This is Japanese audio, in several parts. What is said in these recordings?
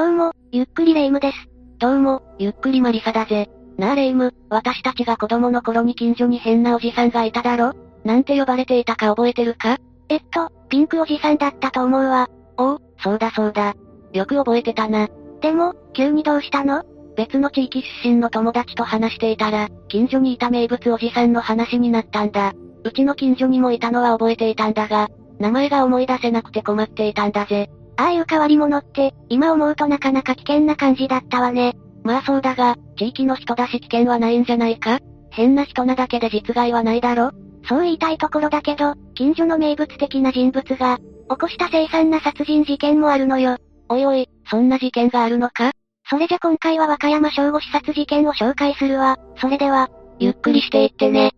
どうも、ゆっくりレ夢ムです。どうも、ゆっくりマリサだぜ。なあレ夢ム、私たちが子供の頃に近所に変なおじさんがいただろ？なんて呼ばれていたか覚えてるか？えっと、ピンクおじさんだったと思うわ。おお、そうだそうだ。よく覚えてたな。でも、急にどうしたの？別の地域出身の友達と話していたら、近所にいた名物おじさんの話になったんだ。うちの近所にもいたのは覚えていたんだが、名前が思い出せなくて困っていたんだぜ。ああいう変わり者って、今思うとなかなか危険な感じだったわね。まあそうだが、地域の人だし危険はないんじゃないか？変な人なだけで実害はないだろ？そう言いたいところだけど、近所の名物的な人物が、起こした凄惨な殺人事件もあるのよ。おいおい、そんな事件があるのか？それじゃ今回は和歌山正午視察事件を紹介するわ。それでは、ゆっくりしていってね。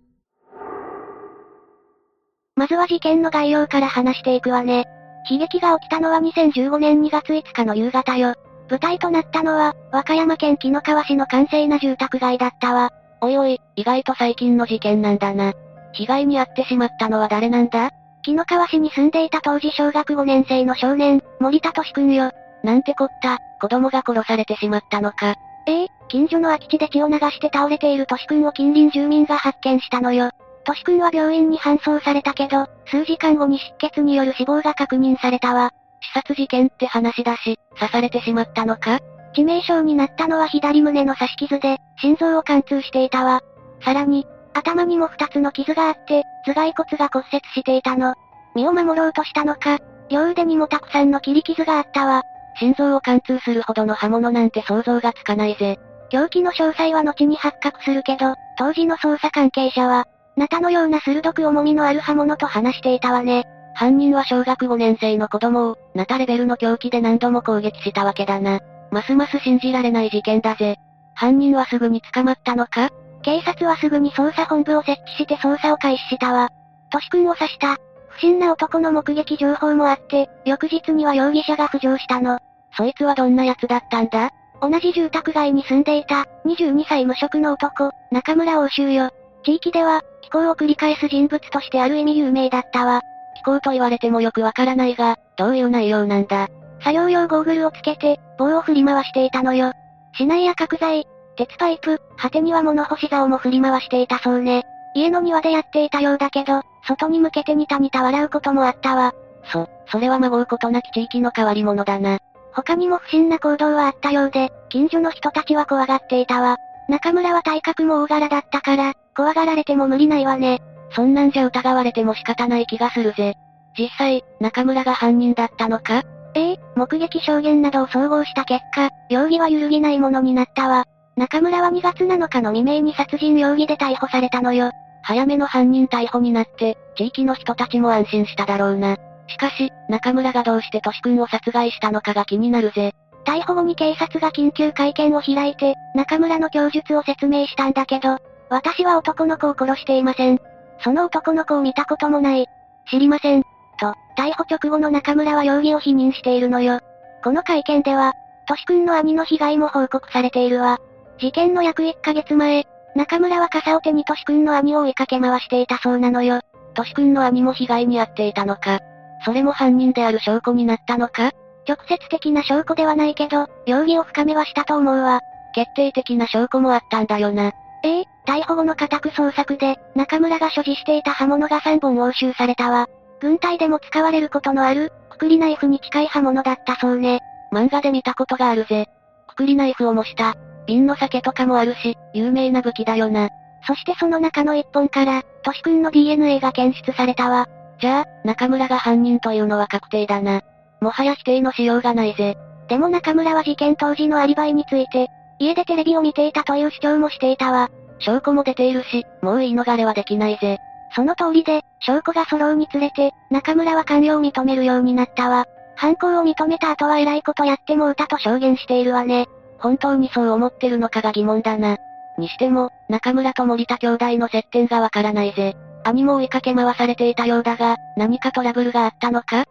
まずは事件の概要から話していくわね。悲劇が起きたのは2015年2月5日の夕方よ。舞台となったのは、和歌山県紀の川市の閑静な住宅街だったわ。おいおい、意外と最近の事件なんだな。被害に遭ってしまったのは誰なんだ？紀の川市に住んでいた当時小学5年生の少年、森田敏くんよ。なんてこった、子供が殺されてしまったのか。ええ近所の空き地で血を流して倒れている敏くんを近隣住民が発見したのよ。トシ君は病院に搬送されたけど、数時間後に失血による死亡が確認されたわ。刺殺事件って話だし、刺されてしまったのか？致命傷になったのは左胸の刺し傷で、心臓を貫通していたわ。さらに、頭にも二つの傷があって、頭蓋骨が骨折していたの。身を守ろうとしたのか、両腕にもたくさんの切り傷があったわ。心臓を貫通するほどの刃物なんて想像がつかないぜ。凶器の詳細は後に発覚するけど、当時の捜査関係者は、ナタのような鋭く重みのある刃物と話していたわね。犯人は小学5年生の子供を、ナタレベルの凶器で何度も攻撃したわけだな。ますます信じられない事件だぜ。犯人はすぐに捕まったのか？警察はすぐに捜査本部を設置して捜査を開始したわ。トシ君を刺した。不審な男の目撃情報もあって、翌日には容疑者が浮上したの。そいつはどんな奴だったんだ？同じ住宅街に住んでいた、22歳無職の男、中村欧州よ。地域では、気候を繰り返す人物としてある意味有名だったわ。気候と言われてもよくわからないが、どういう内容なんだ作業用ゴーグルをつけて、棒を振り回していたのよ。市内や角材、鉄パイプ、果てには物干し竿も振り回していたそうね。家の庭でやっていたようだけど、外に向けてニタニタ笑うこともあったわ。そ、それはまごうことなき地域の変わり者だな。他にも不審な行動はあったようで、近所の人たちは怖がっていたわ。中村は体格も大柄だったから、怖がられても無理ないわね。そんなんじゃ疑われても仕方ない気がするぜ。実際、中村が犯人だったのか？ええ、目撃証言などを総合した結果、容疑は揺るぎないものになったわ。中村は2月7日の未明に殺人容疑で逮捕されたのよ。早めの犯人逮捕になって、地域の人たちも安心しただろうな。しかし、中村がどうしてトシ君を殺害したのかが気になるぜ。逮捕後に警察が緊急会見を開いて、中村の供述を説明したんだけど、私は男の子を殺していません。その男の子を見たこともない。知りません。と、逮捕直後の中村は容疑を否認しているのよ。この会見では、トシ君の兄の被害も報告されているわ。事件の約1ヶ月前、中村は傘を手にトシ君の兄を追いかけ回していたそうなのよ。トシ君の兄も被害に遭っていたのか。それも犯人である証拠になったのか直接的な証拠ではないけど、容疑を深めはしたと思うわ。決定的な証拠もあったんだよな。ええ逮捕後の家宅捜索で、中村が所持していた刃物が3本押収されたわ。軍隊でも使われることのある、くくりナイフに近い刃物だったそうね。漫画で見たことがあるぜ。くくりナイフを模した、瓶の酒とかもあるし、有名な武器だよな。そしてその中の一本から、トシ君の DNA が検出されたわ。じゃあ、中村が犯人というのは確定だな。もはや否定のしようがないぜ。でも中村は事件当時のアリバイについて、家でテレビを見ていたという主張もしていたわ。証拠も出ているし、もう言い逃れはできないぜ。その通りで、証拠が揃うにつれて、中村は関与を認めるようになったわ。犯行を認めた後は偉いことやってもうたと証言しているわね。本当にそう思ってるのかが疑問だな。にしても、中村と森田兄弟の接点がわからないぜ。兄も追いかけ回されていたようだが、何かトラブルがあったのか？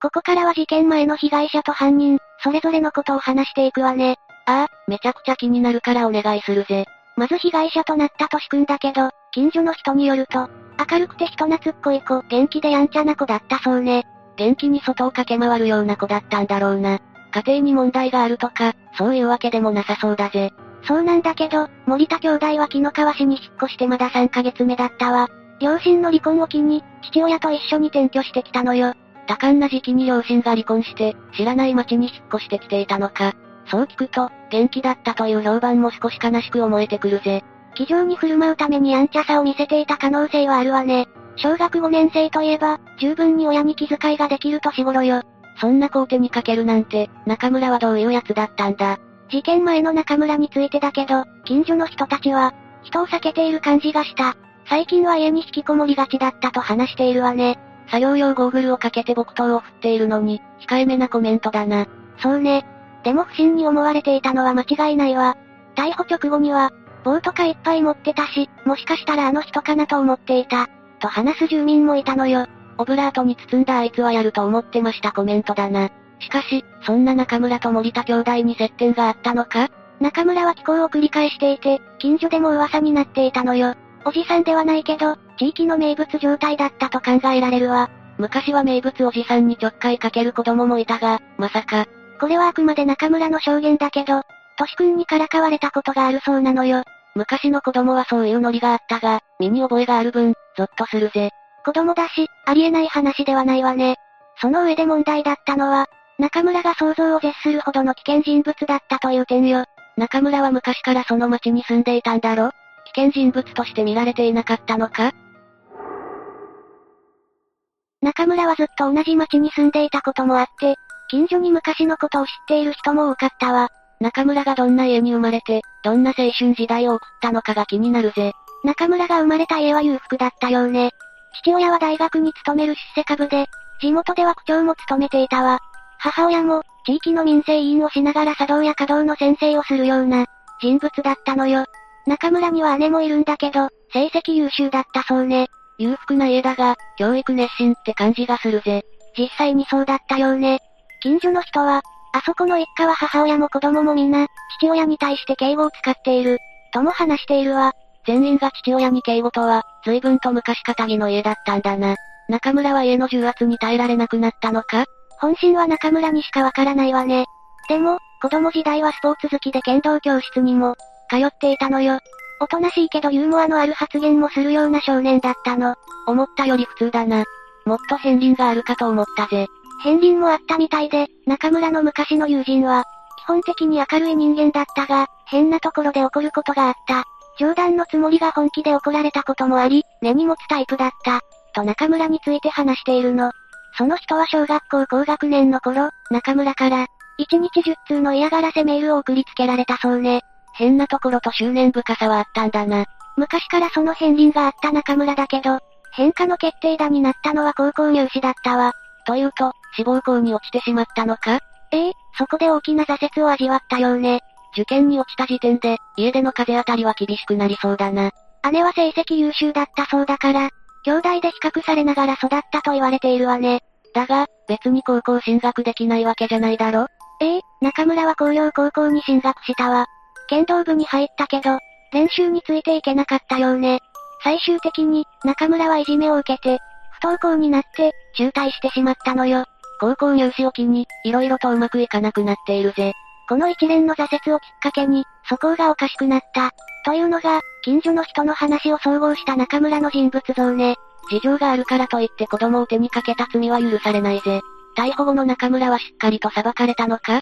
ここからは事件前の被害者と犯人、それぞれのことを話していくわね。ああ、めちゃくちゃ気になるからお願いするぜ。まず被害者となったとしくんだけど、近所の人によると、明るくて人懐っこい子、元気でやんちゃな子だったそうね。元気に外を駆け回るような子だったんだろうな。家庭に問題があるとか、そういうわけでもなさそうだぜ。そうなんだけど、森田兄弟は木の川市に引っ越してまだ3ヶ月目だったわ。両親の離婚を機に、父親と一緒に転居してきたのよ。多感な時期に両親が離婚して、知らない町に引っ越してきていたのか。そう聞くと、元気だったという評判も少し悲しく思えてくるぜ。気丈に振る舞うためにやんちゃさを見せていた可能性はあるわね。小学5年生といえば、十分に親に気遣いができる年頃よ。そんな子を手にかけるなんて、中村はどういう奴だったんだ。事件前の中村についてだけど、近所の人たちは、人を避けている感じがした。最近は家に引きこもりがちだったと話しているわね。作業用ゴーグルをかけて木刀を振っているのに、控えめなコメントだな。そうね。でも不審に思われていたのは間違いないわ。逮捕直後には、棒とかいっぱい持ってたし、もしかしたらあの人かなと思っていた。と話す住民もいたのよ。オブラートに包んだあいつはやると思ってましたコメントだな。しかし、そんな中村と森田兄弟に接点があったのか？中村は気候を繰り返していて、近所でも噂になっていたのよ。おじさんではないけど、地域の名物状態だったと考えられるわ。昔は名物おじさんにちょっかいかける子供もいたが、まさか。これはあくまで中村の証言だけど、としくんにからかわれたことがあるそうなのよ。昔の子供はそういうノリがあったが、身に覚えがある分、ゾッとするぜ。子供だし、ありえない話ではないわね。その上で問題だったのは、中村が想像を絶するほどの危険人物だったという点よ。中村は昔からその町に住んでいたんだろ？危険人物として見られていなかったのか？中村はずっと同じ町に住んでいたこともあって、近所に昔のことを知っている人も多かったわ。中村がどんな家に生まれて、どんな青春時代を送ったのかが気になるぜ。中村が生まれた家は裕福だったようね。父親は大学に勤める出世株で、地元では区長も務めていたわ。母親も、地域の民生委員をしながら茶道や華道の先生をするような、人物だったのよ。中村には姉もいるんだけど、成績優秀だったそうね。裕福な家だが、教育熱心って感じがするぜ。実際にそうだったようね。近所の人は、あそこの一家は母親も子供もみんな、父親に対して敬語を使っている、とも話しているわ。全員が父親に敬語とは、随分と昔かぎの家だったんだな。中村は家の重圧に耐えられなくなったのか？本心は中村にしかわからないわね。でも、子供時代はスポーツ好きで剣道教室にも、通っていたのよ。おとなしいけどユーモアのある発言もするような少年だったの。思ったより普通だな。もっと片鱗があるかと思ったぜ。片鱗もあったみたいで、中村の昔の友人は、基本的に明るい人間だったが、変なところで怒ることがあった。冗談のつもりが本気で怒られたこともあり、根に持つタイプだった。と中村について話しているの。その人は小学校高学年の頃、中村から、1日10通の嫌がらせメールを送りつけられたそうね。変なところと執念深さはあったんだな。昔からその片鱗があった中村だけど、変化の決定打になったのは高校入試だったわ。というと、志望校に落ちてしまったのか？ええそこで大きな挫折を味わったようね。受験に落ちた時点で、家での風当たりは厳しくなりそうだな。姉は成績優秀だったそうだから、兄弟で比較されながら育ったと言われているわね。だが、別に高校進学できないわけじゃないだろ？ええ中村は工業高校に進学したわ。剣道部に入ったけど、練習についていけなかったようね。最終的に、中村はいじめを受けて、不登校になって、中退してしまったのよ。高校入試を機に、色々とうまくいかなくなっているぜ。この一連の挫折をきっかけに、素行がおかしくなった。というのが、近所の人の話を総合した中村の人物像ね。事情があるからといって子供を手にかけた罪は許されないぜ。逮捕後の中村はしっかりと裁かれたのか？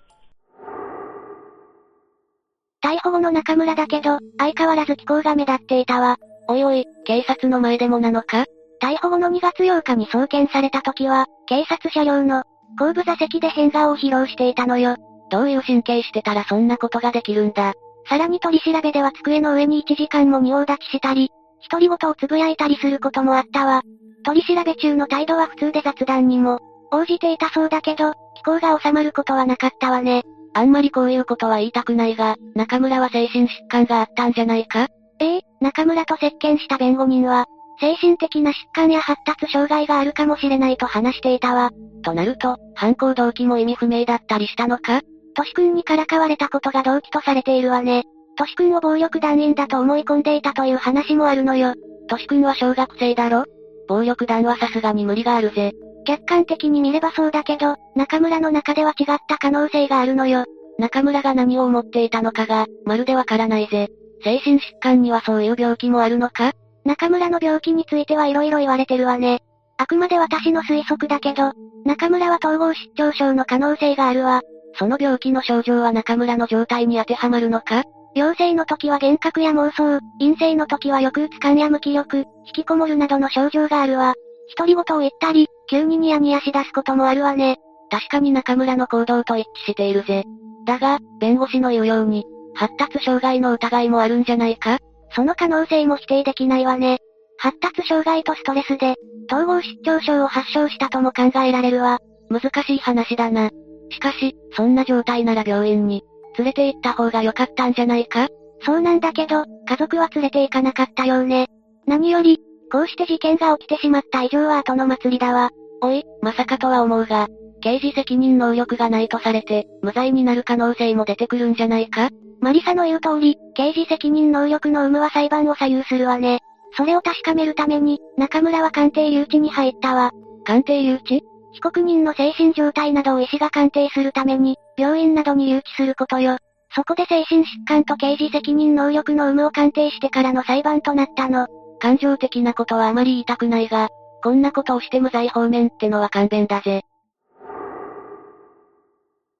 逮捕後の中村だけど、相変わらず気候が目立っていたわ。おいおい、警察の前でもなのか？逮捕後の2月8日に送検された時は、警察車両の後部座席で変顔を披露していたのよ。どういう神経してたらそんなことができるんだ。さらに取り調べでは机の上に1時間も仁王立ちしたり、独り言をつぶやいたりすることもあったわ。取り調べ中の態度は普通で雑談にも、応じていたそうだけど、気候が収まることはなかったわね。あんまりこういうことは言いたくないが、中村は精神疾患があったんじゃないか？ええ中村と接見した弁護人は、精神的な疾患や発達障害があるかもしれないと話していたわ。となると、犯行動機も意味不明だったりしたのか？トシ君にからかわれたことが動機とされているわね。トシ君を暴力団員だと思い込んでいたという話もあるのよ。トシ君は小学生だろ？暴力団はさすがに無理があるぜ。客観的に見ればそうだけど、中村の中では違った可能性があるのよ。中村が何を思っていたのかが、まるでわからないぜ。精神疾患にはそういう病気もあるのか？中村の病気については色々言われてるわね。あくまで私の推測だけど、中村は統合失調症の可能性があるわ。その病気の症状は中村の状態に当てはまるのか？陽性の時は幻覚や妄想、陰性の時は抑うつ感や無気力、引きこもるなどの症状があるわ。独り言を言ったり、急にニヤニヤし出すこともあるわね。確かに中村の行動と一致しているぜ。だが、弁護士の言うように、発達障害の疑いもあるんじゃないか？その可能性も否定できないわね。発達障害とストレスで、統合失調症を発症したとも考えられるわ。難しい話だな。しかし、そんな状態なら病院に、連れて行った方が良かったんじゃないか？そうなんだけど、家族は連れて行かなかったようね。何より、こうして事件が起きてしまった以上は後の祭りだわ。おい、まさかとは思うが、刑事責任能力がないとされて、無罪になる可能性も出てくるんじゃないか？マリサの言う通り、刑事責任能力の有無は裁判を左右するわね。それを確かめるために、中村は鑑定留置に入ったわ。鑑定留置？被告人の精神状態などを医師が鑑定するために、病院などに留置することよ。そこで精神疾患と刑事責任能力の有無を鑑定してからの裁判となったの。感情的なことはあまり言いたくないが、こんなことをして無罪方面ってのは勘弁だぜ。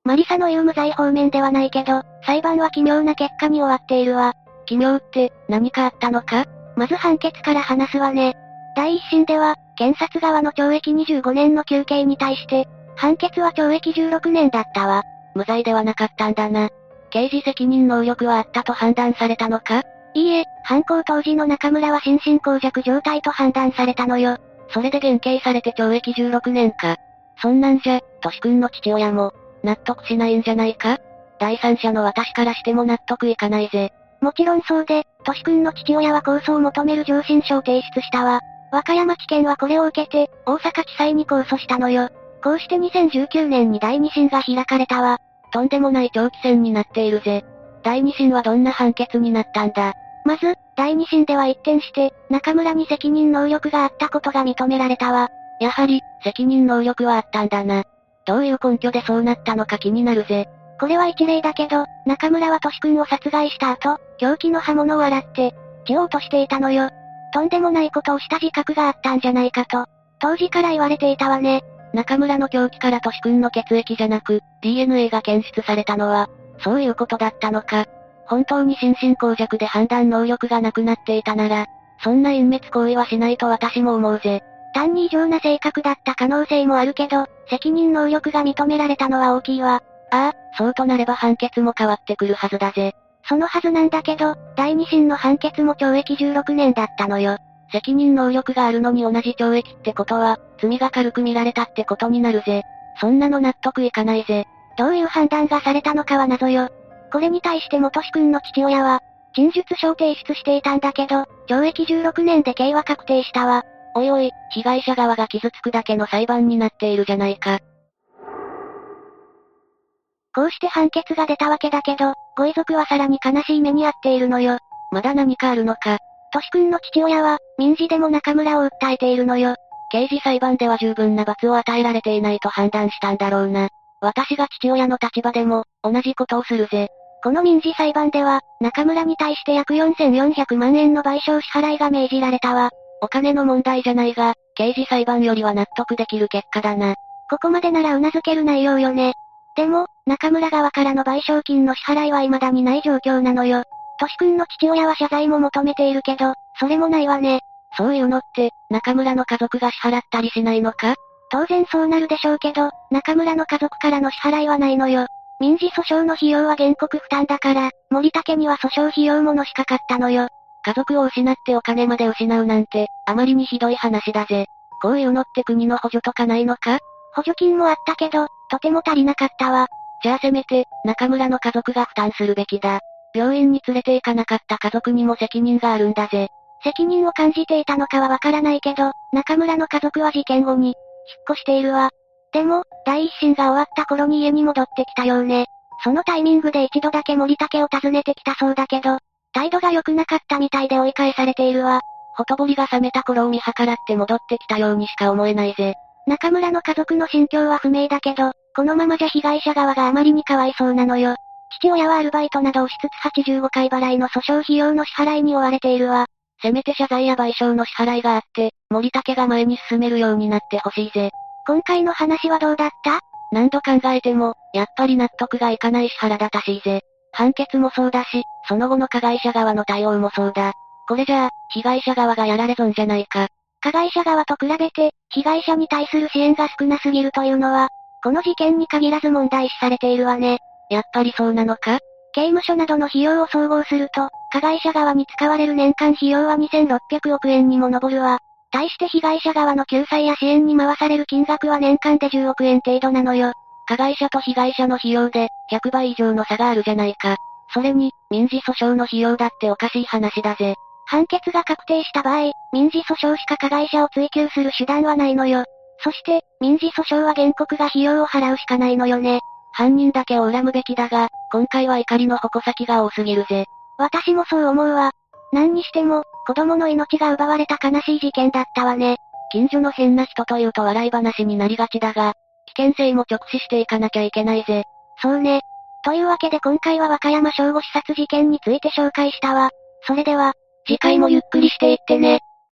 マリサの言う無罪方面ではないけど、裁判は奇妙な結果に終わっているわ。奇妙って、何かあったのか？まず判決から話すわね。第一審では、検察側の懲役25年の求刑に対して、判決は懲役16年だったわ。無罪ではなかったんだな。刑事責任能力はあったと判断されたのか？いいえ、犯行当時の中村は心神耗弱状態と判断されたのよ。それで減刑されて懲役16年か。そんなんじゃ、としくんの父親も、納得しないんじゃないか？第三者の私からしても納得いかないぜ。もちろんそうで、としくんの父親は控訴を求める上申書を提出したわ。和歌山地検はこれを受けて、大阪地裁に控訴したのよ。こうして2019年に第二審が開かれたわ。とんでもない長期戦になっているぜ。第二審はどんな判決になったんだ？まず、第二審では一転して、中村に責任能力があったことが認められたわ。やはり、責任能力はあったんだな。どういう根拠でそうなったのか気になるぜ。これは一例だけど、中村はトシ君を殺害した後、凶器の刃物を洗って、血を落としていたのよ。とんでもないことをした自覚があったんじゃないかと、当時から言われていたわね。中村の凶器からトシ君の血液じゃなく、DNA が検出されたのは、そういうことだったのか。本当に心神耗弱で判断能力がなくなっていたなら、そんな隠滅行為はしないと私も思うぜ。単に異常な性格だった可能性もあるけど、責任能力が認められたのは大きいわ。ああ、そうとなれば判決も変わってくるはずだぜ。そのはずなんだけど、第二審の判決も懲役16年だったのよ。責任能力があるのに同じ懲役ってことは、罪が軽く見られたってことになるぜ。そんなの納得いかないぜ。どういう判断がされたのかは謎よ。これに対して元志くんの父親は、陳述書を提出していたんだけど、懲役16年で刑は確定したわ。おいおい、被害者側が傷つくだけの裁判になっているじゃないか。こうして判決が出たわけだけど、ご遺族はさらに悲しい目に遭っているのよ。まだ何かあるのか。としくんの父親は、民事でも中村を訴えているのよ。刑事裁判では十分な罰を与えられていないと判断したんだろうな。私が父親の立場でも、同じことをするぜ。この民事裁判では、中村に対して約4400万円の賠償支払いが命じられたわ。お金の問題じゃないが、刑事裁判よりは納得できる結果だな。ここまでなら頷ける内容よね。でも、中村側からの賠償金の支払いは未だにない状況なのよ。としくんの父親は謝罪も求めているけど、それもないわね。そういうのって、中村の家族が支払ったりしないのか？当然そうなるでしょうけど、中村の家族からの支払いはないのよ。民事訴訟の費用は原告負担だから、森竹には訴訟費用ものしかかったのよ。家族を失ってお金まで失うなんて、あまりにひどい話だぜ。こういうのって国の補助とかないのか？補助金もあったけど、とても足りなかったわ。じゃあせめて、中村の家族が負担するべきだ。病院に連れて行かなかった家族にも責任があるんだぜ。責任を感じていたのかはわからないけど、中村の家族は事件後に、引っ越しているわ。でも、第一審が終わった頃に家に戻ってきたようね。そのタイミングで一度だけ森竹を訪ねてきたそうだけど、態度が良くなかったみたいで追い返されているわ。ほとぼりが冷めた頃を見計らって戻ってきたようにしか思えないぜ。中村の家族の心境は不明だけど、このままじゃ被害者側があまりにかわいそうなのよ。父親はアルバイトなどをしつつ85回払いの訴訟費用の支払いに追われているわ。せめて謝罪や賠償の支払いがあって、森竹が前に進めるようになってほしいぜ。今回の話はどうだった？何度考えても、やっぱり納得がいかないし腹立たしいぜ。判決もそうだし、その後の加害者側の対応もそうだ。これじゃあ、被害者側がやられ損じゃないか。加害者側と比べて、被害者に対する支援が少なすぎるというのは、この事件に限らず問題視されているわね。やっぱりそうなのか？刑務所などの費用を総合すると、加害者側に使われる年間費用は2600億円にも上るわ。対して被害者側の救済や支援に回される金額は年間で10億円程度なのよ。加害者と被害者の費用で、100倍以上の差があるじゃないか。それに、民事訴訟の費用だっておかしい話だぜ。判決が確定した場合、民事訴訟しか加害者を追及する手段はないのよ。そして、民事訴訟は原告が費用を払うしかないのよね。犯人だけを恨むべきだが、今回は怒りの矛先が多すぎるぜ。私もそう思うわ。何にしても、子供の命が奪われた悲しい事件だったわね。近所の変な人というと笑い話になりがちだが、危険性も直視していかなきゃいけないぜ。そうね。というわけで今回は和歌山省吾視察事件について紹介したわ。それでは、次回もゆっくりしていってね。